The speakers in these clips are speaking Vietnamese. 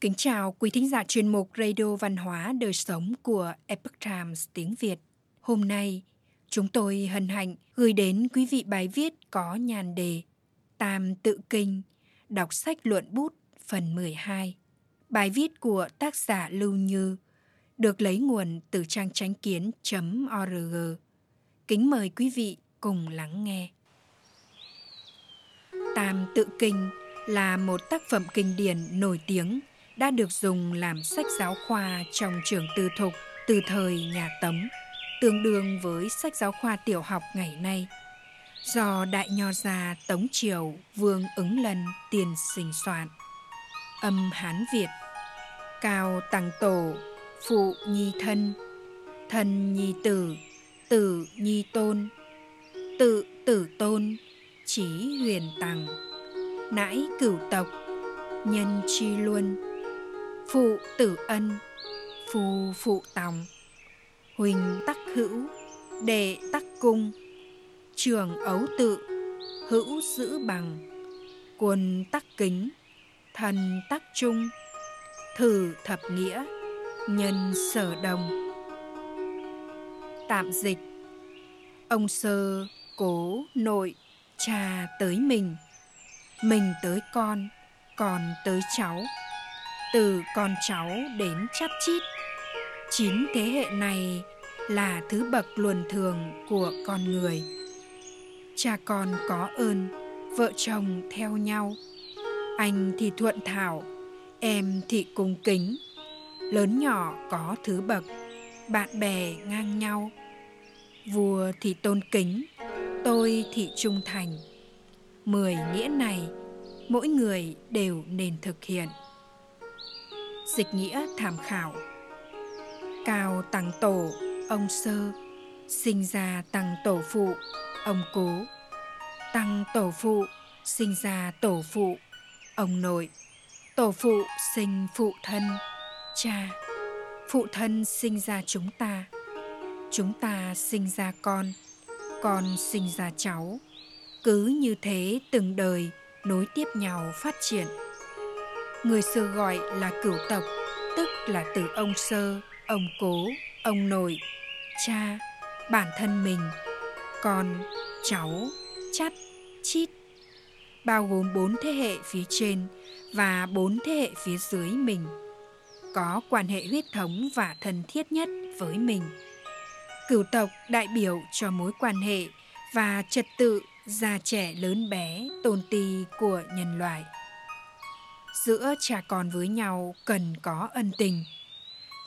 Kính chào quý thính giả chuyên mục Radio Văn hóa Đời Sống của Epoch Times tiếng Việt. Hôm nay, chúng tôi hân hạnh gửi đến quý vị bài viết có nhàn đề Tam Tự Kinh, đọc sách luận bút phần 12. Bài viết của tác giả Lưu Như được lấy nguồn từ trang tránh kiến.org. Kính mời quý vị cùng lắng nghe. Tam Tự Kinh là một tác phẩm kinh điển nổi tiếng đã được dùng làm sách giáo khoa trong trường tư thục từ thời nhà Tống, tương đương với sách giáo khoa tiểu học ngày nay. Do đại nho gia Tống Triều Vương Ứng Lân tiền sinh soạn. Âm Hán Việt. Cao Tăng Tổ Phụ Nhi Thân. Thân Nhi Tử Tử Nhi Tôn. Tự Tử Tôn Chí Huyền Tằng. Nãi Cửu Tộc Nhân Chi Luân. Phụ Tử Ân Phu Phụ Tòng. Huỳnh Tắc Hữu Đệ Tắc Cung. Trường Ấu Tự Hữu Giữ Bằng. Quân Tắc Kính Thần Tắc Trung. Thử Thập Nghĩa Nhân Sở Đồng. Tạm dịch. Ông Sơ cố nội cha tới mình. Mình tới con, còn tới cháu. Từ con cháu đến chắp chít. Chín thế hệ này là thứ bậc luồn thường của con người. Cha con có ơn, vợ chồng theo nhau. Anh thì thuận thảo, em thì cung kính. Lớn nhỏ có thứ bậc bạn bè ngang nhau. Vua thì tôn kính tôi thì trung thành. Mười nghĩa này mỗi người đều nên thực hiện dịch nghĩa tham khảo. Cao tăng tổ, ông sơ. Sinh ra tăng tổ phụ, ông cố. Tăng tổ phụ, sinh ra tổ phụ, ông nội. Tổ phụ sinh phụ thân, cha. Phụ thân sinh ra chúng ta. Chúng ta sinh ra con con sinh ra cháu. Cứ như thế từng đời nối tiếp nhau phát triển người xưa gọi là cửu tộc, tức là từ ông sơ, ông cố, ông nội cha, bản thân mình con, cháu, chắt, chít bao gồm bốn thế hệ phía trên và bốn thế hệ phía dưới mình có quan hệ huyết thống và thân thiết nhất với mình. Cửu tộc đại biểu cho mối quan hệ và trật tự già trẻ lớn bé, tôn ti của nhân loại. Giữa cha con với nhau cần có ân tình.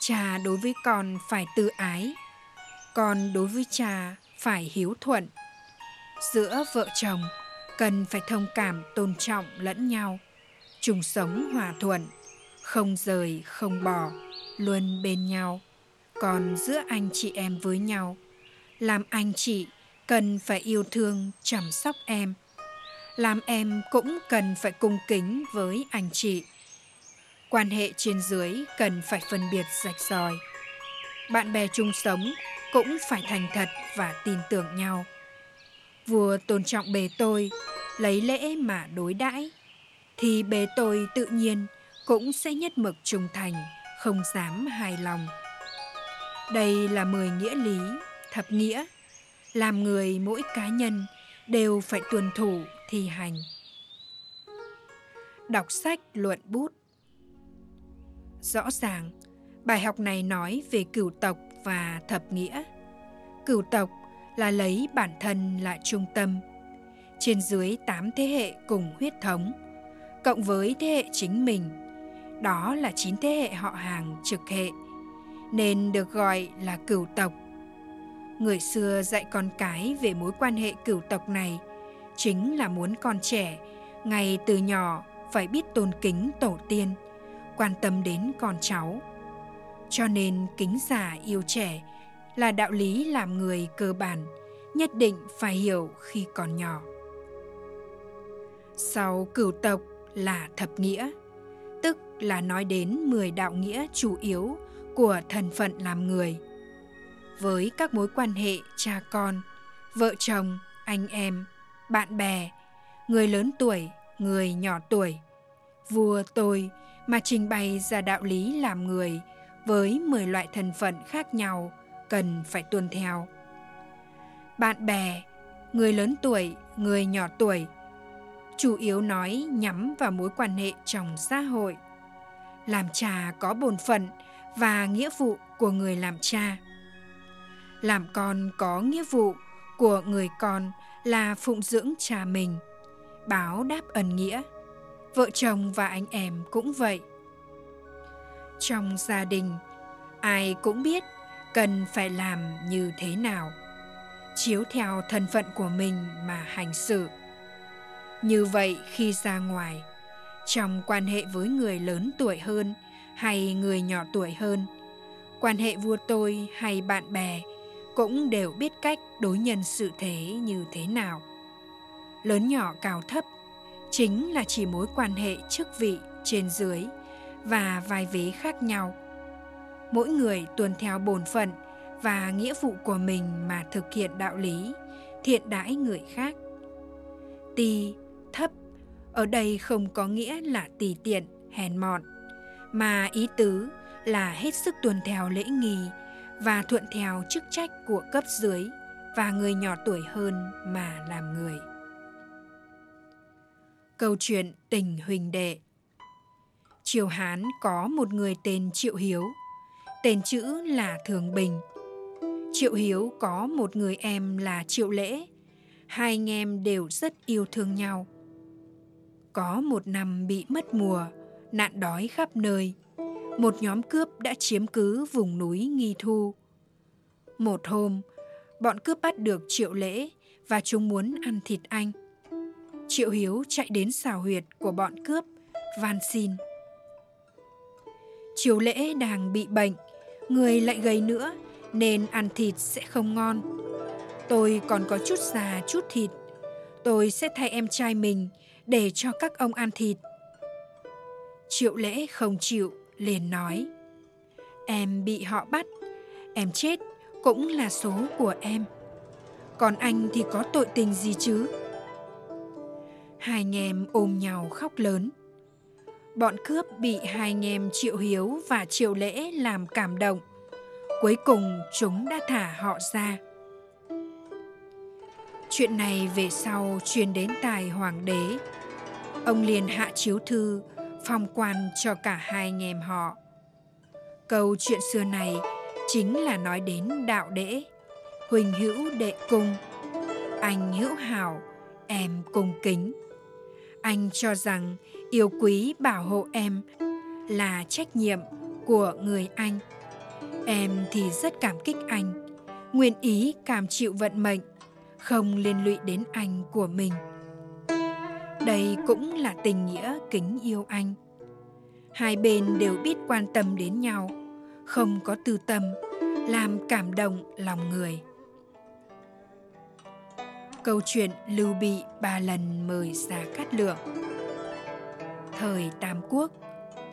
Cha đối với con phải tự ái, con đối với cha phải hiếu thuận. Giữa vợ chồng cần phải thông cảm tôn trọng lẫn nhau, chung sống hòa thuận không rời không bỏ luôn bên nhau còn giữa anh chị em với nhau làm anh chị cần phải yêu thương chăm sóc em làm em cũng cần phải cung kính với anh chị. Quan hệ trên dưới cần phải phân biệt rạch ròi. Bạn bè chung sống cũng phải thành thật và tin tưởng nhau. Vua tôn trọng bề tôi lấy lễ mà đối đãi thì bề tôi tự nhiên cũng sẽ nhất mực trung thành, không dám hài lòng. Đây là mười nghĩa lý, thập nghĩa, làm người mỗi cá nhân đều phải tuân thủ thi hành. Đọc sách luận bút Rõ ràng, bài học này nói về cửu tộc và thập nghĩa. Cửu tộc là lấy bản thân là trung tâm, trên dưới tám thế hệ cùng huyết thống, cộng với thế hệ chính mình đó là chín thế hệ họ hàng trực hệ, nên được gọi là cửu tộc. Người xưa dạy con cái về mối quan hệ cửu tộc này chính là muốn con trẻ ngay từ nhỏ phải biết tôn kính tổ tiên, quan tâm đến con cháu. Cho nên kính già yêu trẻ là đạo lý làm người cơ bản, nhất định phải hiểu khi còn nhỏ. Sau cửu tộc là thập nghĩa – tức là nói đến 10 đạo nghĩa chủ yếu của thân phận làm người. Với các mối quan hệ cha con, vợ chồng, anh em, bạn bè, người lớn tuổi, người nhỏ tuổi, vua tôi mà trình bày ra đạo lý làm người với 10 loại thân phận khác nhau cần phải tuân theo. Bạn bè, người lớn tuổi, người nhỏ tuổi, chủ yếu nói nhắm vào mối quan hệ trong xã hội. Làm cha có bổn phận và nghĩa vụ của người làm cha. Làm con có nghĩa vụ của người con là phụng dưỡng cha mình, báo đáp ân nghĩa. Vợ chồng và anh em cũng vậy. Trong gia đình, ai cũng biết cần phải làm như thế nào chiếu theo thân phận của mình mà hành xử như vậy khi ra ngoài trong quan hệ với người lớn tuổi hơn hay người nhỏ tuổi hơn quan hệ vua tôi hay bạn bè cũng đều biết cách đối nhân sự thế như thế nào. Lớn nhỏ cao thấp chính là chỉ mối quan hệ chức vị trên dưới và vai vế khác nhau. Mỗi người tuân theo bổn phận và nghĩa vụ của mình mà thực hiện đạo lý, thiện đãi người khác. Ti thấp, ở đây không có nghĩa là tỳ tiện, hèn mọn, mà ý tứ là hết sức tuân theo lễ nghi và thuận theo chức trách của cấp dưới và người nhỏ tuổi hơn mà làm người câu chuyện tình huỳnh đệ triều hán có một người tên triệu hiếu tên chữ là thường bình Triệu Hiếu có một người em là Triệu Lễ. Hai anh em đều rất yêu thương nhau. Có một năm bị mất mùa, nạn đói khắp nơi. Một nhóm cướp đã chiếm cứ vùng núi Nghi Thu. Một hôm, bọn cướp bắt được Triệu Lễ và chúng muốn ăn thịt anh. Triệu Hiếu chạy đến xào huyệt của bọn cướp, van xin. Triệu Lễ đang bị bệnh, người lại gầy nữa nên ăn thịt sẽ không ngon. Tôi còn có chút già chút thịt. Tôi sẽ thay em trai mình để cho các ông ăn thịt. Triệu lễ không chịu, liền nói. Em bị họ bắt, em chết cũng là số của em. Còn anh thì có tội tình gì chứ? Hai anh em ôm nhau khóc lớn. Bọn cướp bị hai anh em Triệu Hiếu và Triệu Lễ làm cảm động Cuối cùng chúng đã thả họ ra. Chuyện này về sau truyền đến tài hoàng đế. Ông liền hạ chiếu thư, phong quan cho cả hai anh em họ. Câu chuyện xưa này chính là nói đến đạo đễ, huỳnh hữu đệ cung, anh hữu hảo, em cung kính. Anh cho rằng yêu quý bảo hộ em là trách nhiệm của người anh Em thì rất cảm kích anh, nguyện ý cảm chịu vận mệnh, không liên lụy đến anh của mình. Đây cũng là tình nghĩa kính yêu anh. Hai bên đều biết quan tâm đến nhau, không có tư tâm, làm cảm động lòng người. Câu chuyện Lưu Bị ba lần mời Gia Cát Lượng Thời Tam Quốc,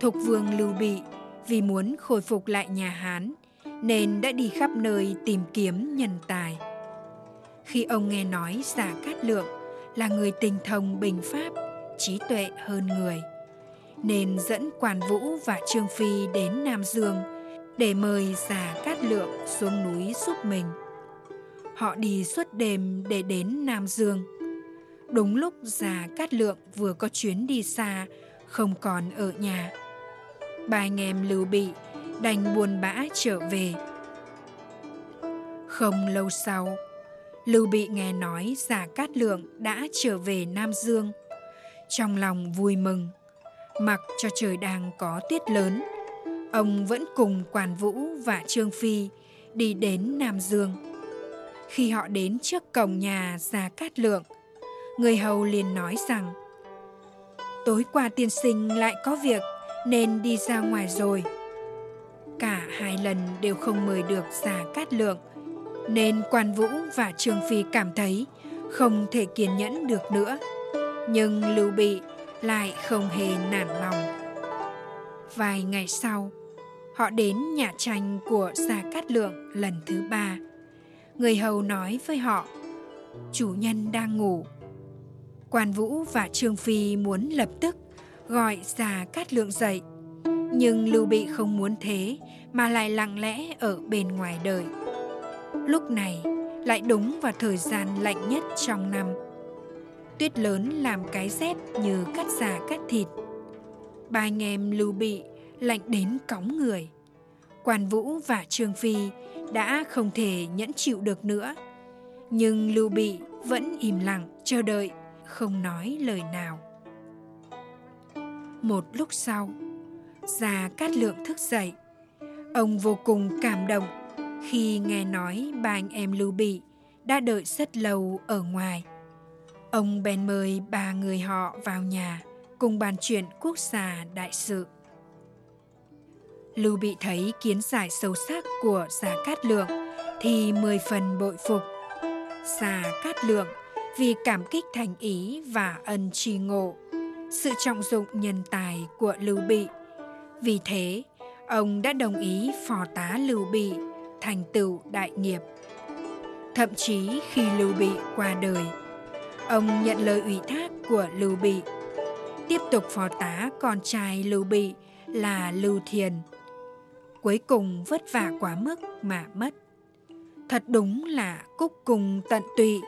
Thục Vương Lưu Bị vì muốn khôi phục lại nhà Hán nên đã đi khắp nơi tìm kiếm nhân tài. Khi ông nghe nói Giả Cát Lượng là người tình thông bình pháp, trí tuệ hơn người, nên dẫn Quản Vũ và Trương Phi đến Nam Dương để mời Giả Cát Lượng xuống núi giúp mình. Họ đi suốt đêm để đến Nam Dương. Đúng lúc già Cát Lượng vừa có chuyến đi xa, không còn ở nhà ba anh em Lưu Bị đành buồn bã trở về. Không lâu sau, Lưu Bị nghe nói Giả Cát Lượng đã trở về Nam Dương. Trong lòng vui mừng, mặc cho trời đang có tuyết lớn, ông vẫn cùng Quản Vũ và Trương Phi đi đến Nam Dương. Khi họ đến trước cổng nhà Giả Cát Lượng, người hầu liền nói rằng Tối qua tiên sinh lại có việc nên đi ra ngoài rồi. Cả hai lần đều không mời được Già Cát Lượng, nên Quan Vũ và Trương Phi cảm thấy không thể kiên nhẫn được nữa. Nhưng Lưu Bị lại không hề nản lòng. Vài ngày sau, họ đến nhà tranh của Gia Cát Lượng lần thứ ba. Người hầu nói với họ, chủ nhân đang ngủ. Quan Vũ và Trương Phi muốn lập tức gọi già cát lượng dậy Nhưng Lưu Bị không muốn thế mà lại lặng lẽ ở bên ngoài đợi. Lúc này lại đúng vào thời gian lạnh nhất trong năm. Tuyết lớn làm cái rét như cắt giả cắt thịt. Ba anh em Lưu Bị lạnh đến cóng người. Quan Vũ và Trương Phi đã không thể nhẫn chịu được nữa. Nhưng Lưu Bị vẫn im lặng chờ đợi, không nói lời nào. Một lúc sau, già Cát Lượng thức dậy. Ông vô cùng cảm động khi nghe nói ba anh em Lưu Bị đã đợi rất lâu ở ngoài. Ông bèn mời ba người họ vào nhà cùng bàn chuyện quốc gia đại sự. Lưu Bị thấy kiến giải sâu sắc của Gia Cát Lượng thì mười phần bội phục. Gia Cát Lượng vì cảm kích thành ý và ân tri ngộ, sự trọng dụng nhân tài của Lưu Bị. Vì thế, ông đã đồng ý phò tá Lưu Bị thành tựu đại nghiệp. Thậm chí khi Lưu Bị qua đời, ông nhận lời ủy thác của Lưu Bị, tiếp tục phò tá con trai Lưu Bị là Lưu Thiền. Cuối cùng vất vả quá mức mà mất. Thật đúng là cúc cùng tận tụy,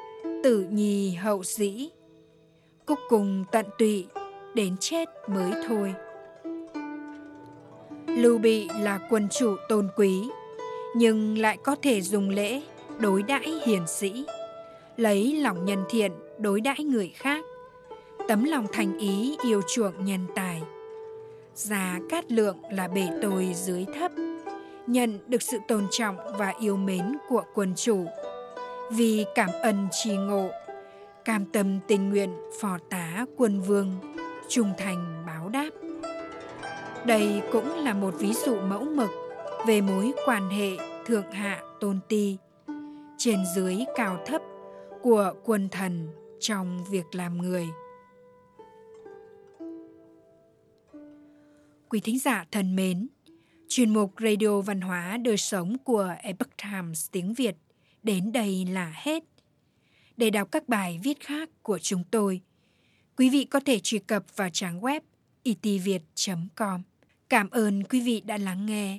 tử nhì hậu dĩ. Cúc cùng tận tụy, đến chết mới thôi. Lưu Bị là quân chủ tôn quý, nhưng lại có thể dùng lễ đối đãi hiền sĩ, lấy lòng nhân thiện đối đãi người khác, tấm lòng thành ý yêu chuộng nhân tài. Già cát lượng là bể tôi dưới thấp, nhận được sự tôn trọng và yêu mến của quân chủ. Vì cảm ơn trì ngộ, cam tâm tình nguyện phò tá quân vương, trung thành báo đáp. Đây cũng là một ví dụ mẫu mực về mối quan hệ thượng hạ tôn ti, trên dưới cao thấp của quần thần trong việc làm người. Quý thính giả thân mến, chuyên mục Radio Văn hóa Đời Sống của Epoch Times tiếng Việt đến đây là hết. Để đọc các bài viết khác của chúng tôi, quý vị có thể truy cập vào trang web itviet.com. Cảm ơn quý vị đã lắng nghe,